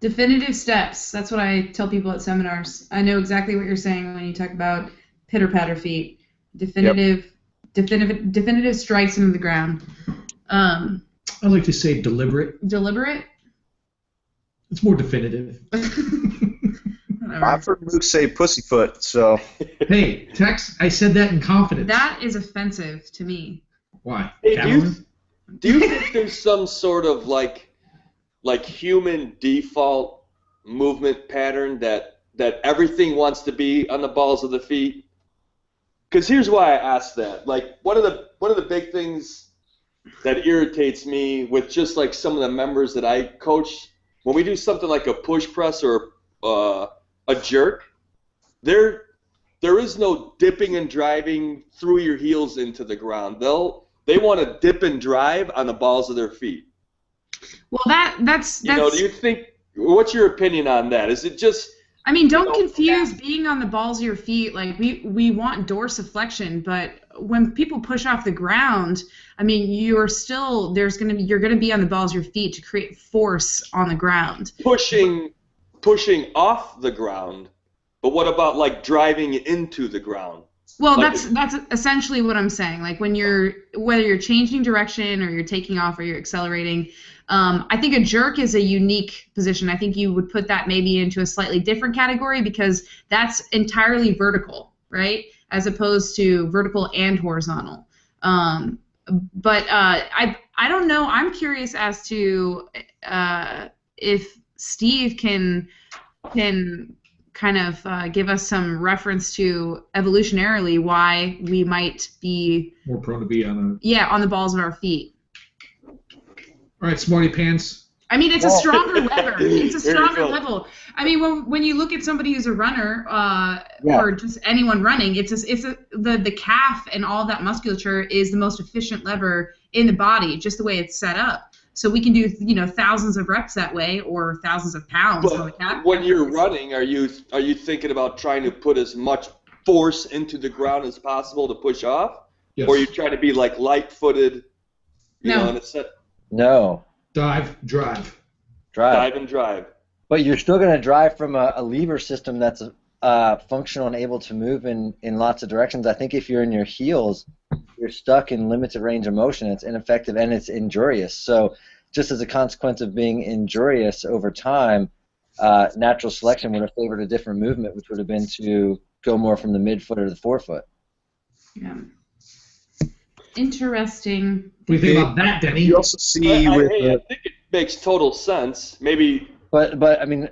Definitive steps. That's what I tell people at seminars. I know exactly what you're saying when you talk about pitter patter feet. Definitive, definitive, definitive strikes into the ground. Um, I like to say deliberate. deliberate. It's more definitive. Whatever. I've heard Luke say pussyfoot, so hey, Tex, I said that in confidence. That is offensive to me. Why? Hey, do you- Do you think there's some sort of like like human default movement pattern that that everything wants to be on the balls of the feet? Because here's why I ask that. Like one of the one of the big things that irritates me with just like some of the members that I coach when we do something like a push press or uh, a jerk, there there is no dipping and driving through your heels into the ground. They'll they want to dip and drive on the balls of their feet. Well, that that's You know, do you think? What's your opinion on that? Is it just I mean, don't know, confuse being on the balls of your feet. Like we we want dorsiflexion, but when people push off the ground, I mean, you're still there's gonna be you're gonna be on the balls of your feet to create force on the ground. pushing pushing off the ground? But what about like driving into the ground? Well, Like that's that's essentially what I'm saying. Like when you're whether you're changing direction or you're taking off or you're accelerating. Um, I think a jerk is a unique position. I think you would put that maybe into a slightly different category because that's entirely vertical, right? As opposed to vertical and horizontal. Um, but uh, I I don't know. I'm curious as to uh, if Steve can can kind of uh, give us some reference to evolutionarily why we might be More prone to be on yeah on the balls of our feet. All right, smarty pants. I mean, it's a stronger lever. It's a stronger go. level. I mean, when, when you look at somebody who's a runner, uh, Yeah. or just anyone running, it's a, it's a, the the calf and all that musculature is the most efficient lever in the body, just the way it's set up. So we can do you know thousands of reps that way, or thousands of pounds on the calf. But when you're running, are you are you thinking about trying to put as much force into the ground as possible to push off, Yes. or are you trying to be like light-footed? You No. know, and it's set, No, Dive, drive. drive. dive and drive. But you're still going to drive from a, a lever system that's uh, functional and able to move in, in lots of directions. I think if you're in your heels, you're stuck in limited range of motion. It's ineffective and it's injurious. So, just as a consequence of being injurious over time, uh, natural selection would have favored a different movement, which would have been to go more from the midfoot or the forefoot. Yeah. Interesting. What do you think about that, Denny? you also see I, I- with hey, I think it makes total sense. Maybe But but I mean,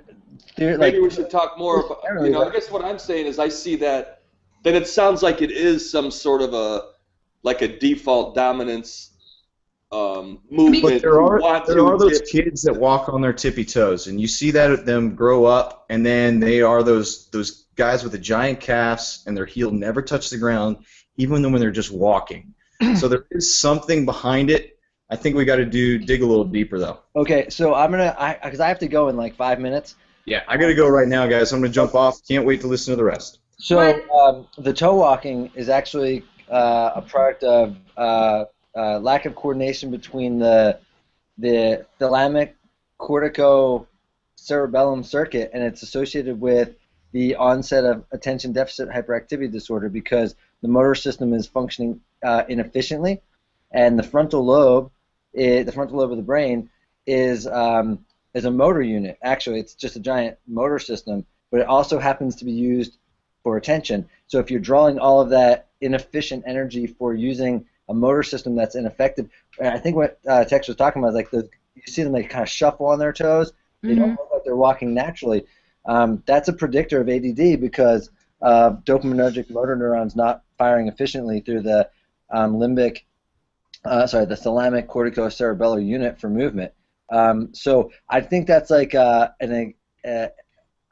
there like maybe we should talk more about. Generally, You know, I guess what I'm saying is I see that. Then it sounds like it is some sort of a like a default dominance um, movement. But there are want there to are those kids that walk on their tippy toes, and you see that at them grow up, and then they are those those guys with the giant calves, and their heel never touch the ground, even when they're just walking. so there is something behind it. I think we got to do dig a little deeper though. okay. So I'm gonna I because I have to go in like five minutes. Yeah, I got to go right now, guys. I'm gonna jump off. Can't wait to listen to the rest. So um, the toe walking is actually uh, a product of uh, uh, lack of coordination between the the thalamic cortico cerebellum circuit, and it's associated with the onset of attention deficit hyperactivity disorder because the motor system is functioning uh, inefficiently, and the frontal lobe, i the frontal lobe of the brain, is um, is a motor unit. Actually, it's just a giant motor system, but it also happens to be used for attention. So if you're drawing all of that inefficient energy for using a motor system that's ineffective, and I think what uh, Tex was talking about is like the you see them like kind of shuffle on their toes. They don't look like they're walking naturally. Um, that's a predictor of ADD because uh, dopaminergic motor neurons not firing efficiently through the um, limbic, uh, sorry, the thalamic corticocerebellar unit for movement. Um, so I think that's like uh, an uh,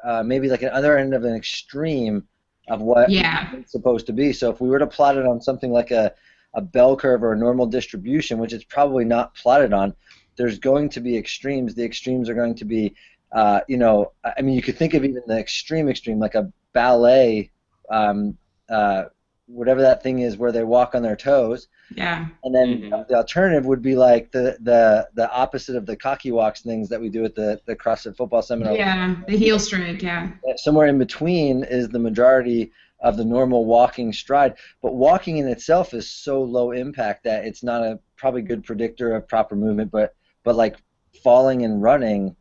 uh, maybe like an other end of an extreme of what Yeah. it's supposed to be. So if we were to plot it on something like a, a bell curve or a normal distribution, which it's probably not plotted on, there's going to be extremes. The extremes are going to be uh, you know, I mean, you could think of even the extreme extreme, like a ballet, um, uh, whatever that thing is, where they walk on their toes. Yeah. And then Mhm. the alternative would be like the, the the opposite of the cocky walks things that we do at the, the CrossFit football seminar. Yeah. The heel strike. Yeah. Somewhere in between is the majority of the normal walking stride. But walking in itself is so low impact that it's not a probably good predictor of proper movement. But but like falling and running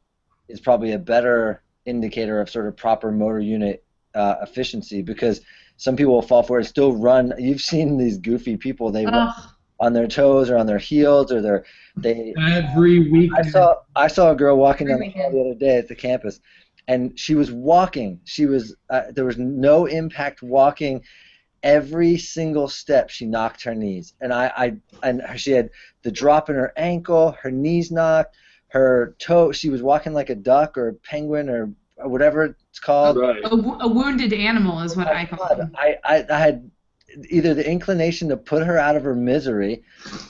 is probably a better indicator of sort of proper motor unit uh, efficiency because some people will fall for it still run. You've seen these goofy people they run on their toes or on their heels or their they Every week. I saw I saw a girl walking down the hall the other day at the campus, and she was walking. She was uh, there was no impact walking. Every single step, she knocked her knees, and I, I and she had the drop in her ankle, her knees knocked, her toe. She was walking like a duck or a penguin or whatever it's called. Right. A, wounded animal is what I call God, them. I, I, I had either the inclination to put her out of her misery.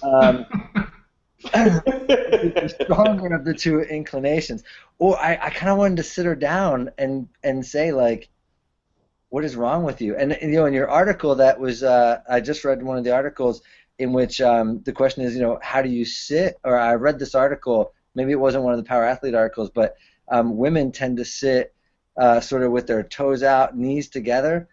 Um, the stronger of the two inclinations. Or I, I kind of wanted to sit her down and and say like, what is wrong with you? And, and, you know, in your article that was uh, I just read one of the articles in which um, the question is, you know, how do you sit? Or I read this article. Maybe it wasn't one of the power athlete articles, but um, women tend to sit uh, sort of with their toes out, knees together,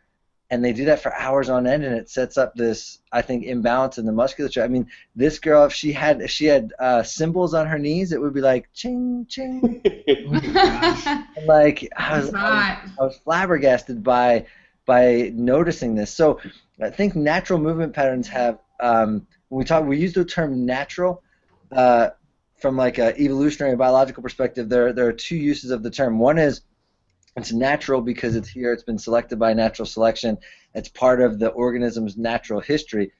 and they do that for hours on end, and it sets up this, I think, imbalance in the musculature. I mean, this girl, if she had if she had uh, cymbals on her knees, it would be like ching ching. My gosh. And like I was, I was. I was flabbergasted by by noticing this. So I think natural movement patterns have. Um, when we talk, we use the term natural. Uh, from like a evolutionary biological perspective, there there are two uses of the term. One is it's natural because it's here. It's been selected by natural selection. It's part of the organism's natural history.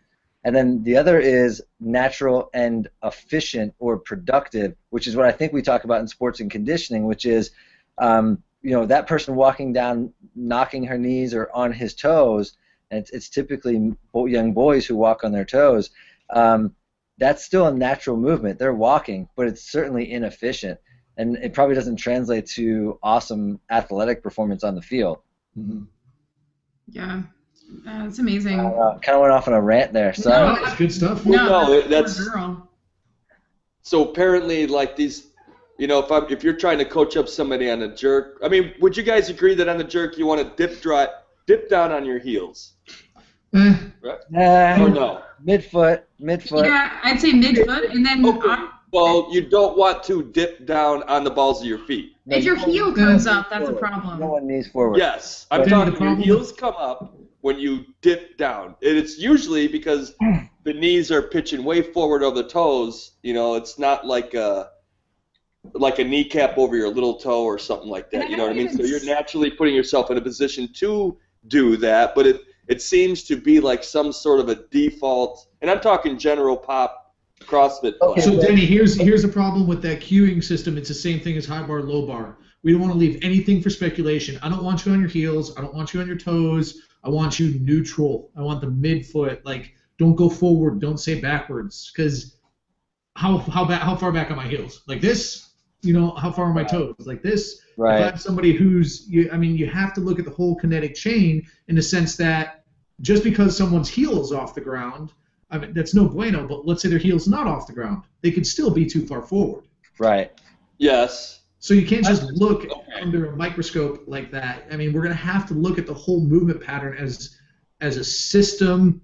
And then the other is natural and efficient or productive, which is what I think we talk about in sports and conditioning, which is, um, you know, that person walking down, knocking her knees or on his toes, and it's, it's typically young boys who walk on their toes. Um, that's still a natural movement. They're walking, but it's certainly inefficient and it probably doesn't translate to awesome athletic performance on the field. Mhm. Yeah. Uh, it's amazing. Uh, kind of went off on a rant there. So No. It's good stuff. no, no, that that's- So apparently, like these, you know, if I'm, if you're trying to coach up somebody on a jerk, I mean, would you guys agree that on the jerk you want to dip dry, dip down on your heels, Eh, or no? Midfoot, midfoot. Yeah, I'd say midfoot, and then Okay. on- Well, you don't want to dip down on the balls of your feet. No, if your you heel goes up, that's a You don't problem. knees forward. Yes, I'm Then the talking your heels come up when you dip down. And it's usually because the knees are pitching way forward of the toes. You know, it's not like a like a kneecap over your little toe or something like that. You know what I mean? So you're naturally putting yourself in a position to do that, but it it seems to be like some sort of a default. And I'm talking general pop CrossFit. Oh, okay. So Denny, here's here's a problem with that queuing system. It's the same thing as high bar, low bar. We don't want to leave anything for speculation. I don't want you on your heels. I don't want you on your toes. I want you neutral. I want the midfoot. Like, don't go forward. Don't say backwards. Because how how back how far back are my heels? Like this? You know, how far are my toes? Like this? If I Right. somebody who's, you, I mean, you have to look at the whole kinetic chain in the sense that just because someone's heel is off the ground, I mean, that's no bueno. But let's say their heel's not off the ground, they could still be too far forward. Right. yes. So you can't just look Okay. under a microscope like that. I mean, we're going to have to look at the whole movement pattern as as a system,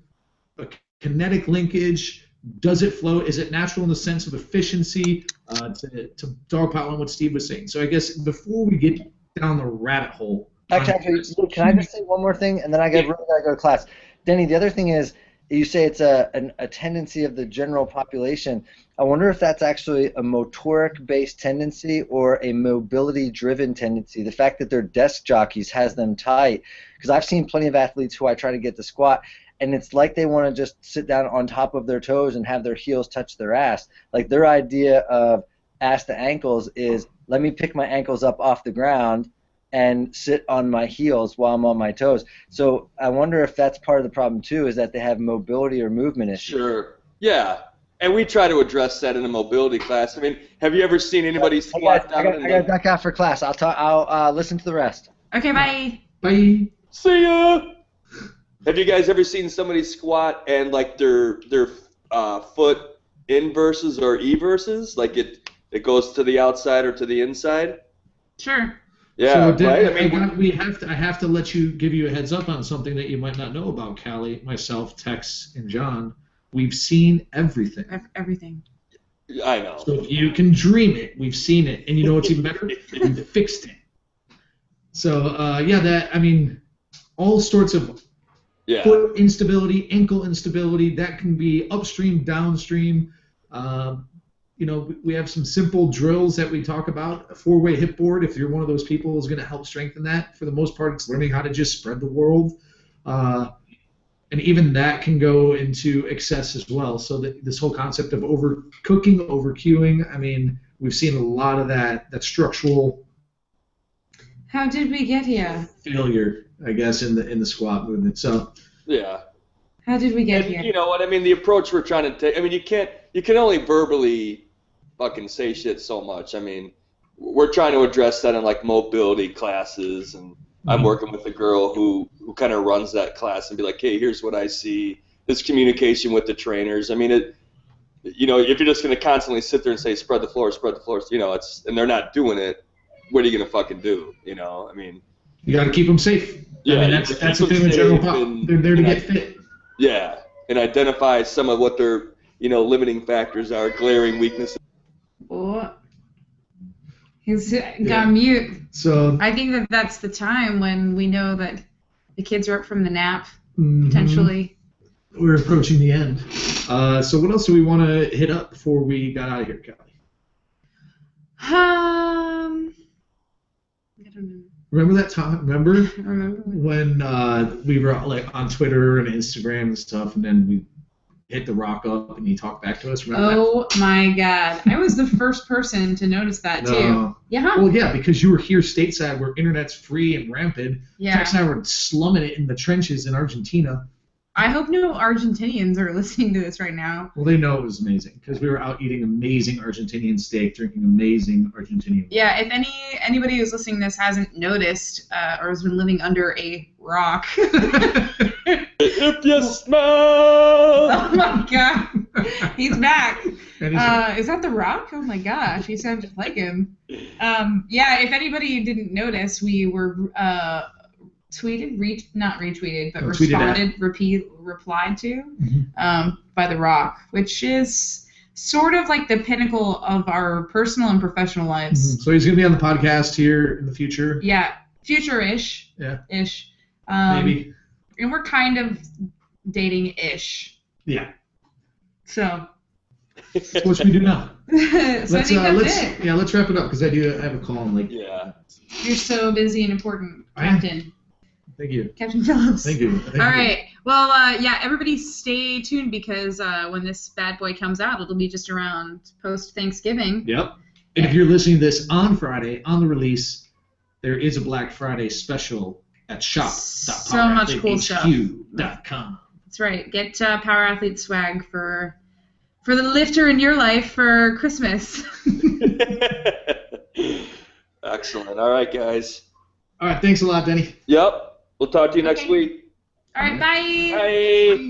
a kinetic linkage. Does it flow? Is it natural in the sense of efficiency? Uh, to to dogpile on what Steve was saying. So I guess before we get down the rabbit hole. Actually, actually, Luke, can I just say one more thing, and then I got really gotta go to class. Denny, the other thing is, you say it's a an, a tendency of the general population. I wonder if that's actually a motoric-based tendency or a mobility-driven tendency. The fact that they're desk jockeys has them tight. Because I've seen plenty of athletes who I try to get to squat, and it's like they want to just sit down on top of their toes and have their heels touch their ass. Like their idea of ass to ankles is let me pick my ankles up off the ground and sit on my heels while I'm on my toes. So I wonder if that's part of the problem too, is that they have mobility or movement issues. Sure. Yeah. and we try to address that in a mobility class. I mean, have you ever seen anybody I squat got, I down got, and I got to like, duck out for class. I'll talk. I'll uh, listen to the rest. Okay, bye. Bye. see ya? Have you guys ever seen somebody squat and like their their uh, foot inverses or everses, like it it goes to the outside or to the inside? Sure. Yeah, so Dan, right. I I mean, got- we have to. I have to let you give you a heads up on something that you might not know about Callie, myself, Tex, and John. We've seen everything. Everything. I know. So if you can dream it, we've seen it, and you know what's even better? we fixed it. So uh, yeah, that I mean, all sorts of Yeah. foot instability, ankle instability. That can be upstream, downstream. Um, you know, we- we have some simple drills that we talk about. A four-way hip board, if you're one of those people, is going to help strengthen that. For the most part, it's learning how to just spread the world. Uh, and even that can go into excess as well. So that this whole concept of overcooking, overcueing. I mean, we've seen a lot of that. That structural How did we get here? failure, I guess, in the in the squat movement. So Yeah. How did we get And here? you know what I mean? The approach we're trying to take. I mean, you can't. You can only verbally fucking say shit so much. I mean, we're trying to address that in like mobility classes, and I'm Mhm. working with a girl who who kind of runs that class and be like, hey, here's what I see. This communication with the trainers. I mean, it. You know, if you're just gonna constantly sit there and say spread the floor, spread the floor, you know, it's and they're not doing it. What are you gonna fucking do? You know, I mean, you got to keep them safe. Yeah, I mean, you that's what the thing them with general pop. and- They're there to and I- get fit. Yeah, and identify some of what their you know limiting factors are, glaring weaknesses. Oh. He's got mute. So I think that that's the time when we know that the kids are up from the nap, mhm, potentially. we're approaching the end. Uh, so what else do we want to hit up before we got out of here, Kelly? Um, I don't know. Remember that time? Remember I remember when. uh, we were like on Twitter and Instagram and stuff, and then we hit the rock up and he talked back to us. Remember Oh my god. I was the first person to notice that that? too. Yeah. Well, yeah, because you were here stateside where internet's free and rampant. Yeah. Tex and I were slumming it in the trenches in Argentina. I hope no Argentinians are listening to this right now. Well, they know it was amazing because we were out eating amazing Argentinian steak, drinking amazing Argentinian. Yeah, if any anybody who's listening to this hasn't noticed uh, or has been living under a rock, If you smell, oh my god, he's back. And Uh, is that the Rock? Oh my gosh, he sounds just like him. Um, yeah, if anybody didn't notice, we were uh, tweeted, re- not retweeted, but Oh, responded, repeat, replied to Mhm. um, by the Rock, which is sort of like the pinnacle of our personal and professional lives. Mhm. So he's gonna be on the podcast here in the future, Yeah, future-ish. Yeah. Ish. Um, maybe. And we're kind of dating-ish. Yeah, So, that's what we do now. so I let's think uh, that's let's it. yeah, let's wrap it up because I do I have a call in like. yeah. You're so busy and important, I am. Captain. Thank you. Captain Phillips. Thank you. Thank All you. right. Well, uh, yeah, everybody stay tuned because uh, when this bad boy comes out, it'll be just around post Thanksgiving. Yep. And if you're listening to this on Friday, on the release, there is a Black Friday special at shop.com. So much cool stuff. shop.powerathletehq.com. That's right. Get uh, Power Athlete swag for for the lifter in your life for Christmas. Excellent. All right, guys. All right. Thanks a lot, Denny. Yep. We'll talk to you next Okay. week. All right. Bye. Bye. Bye.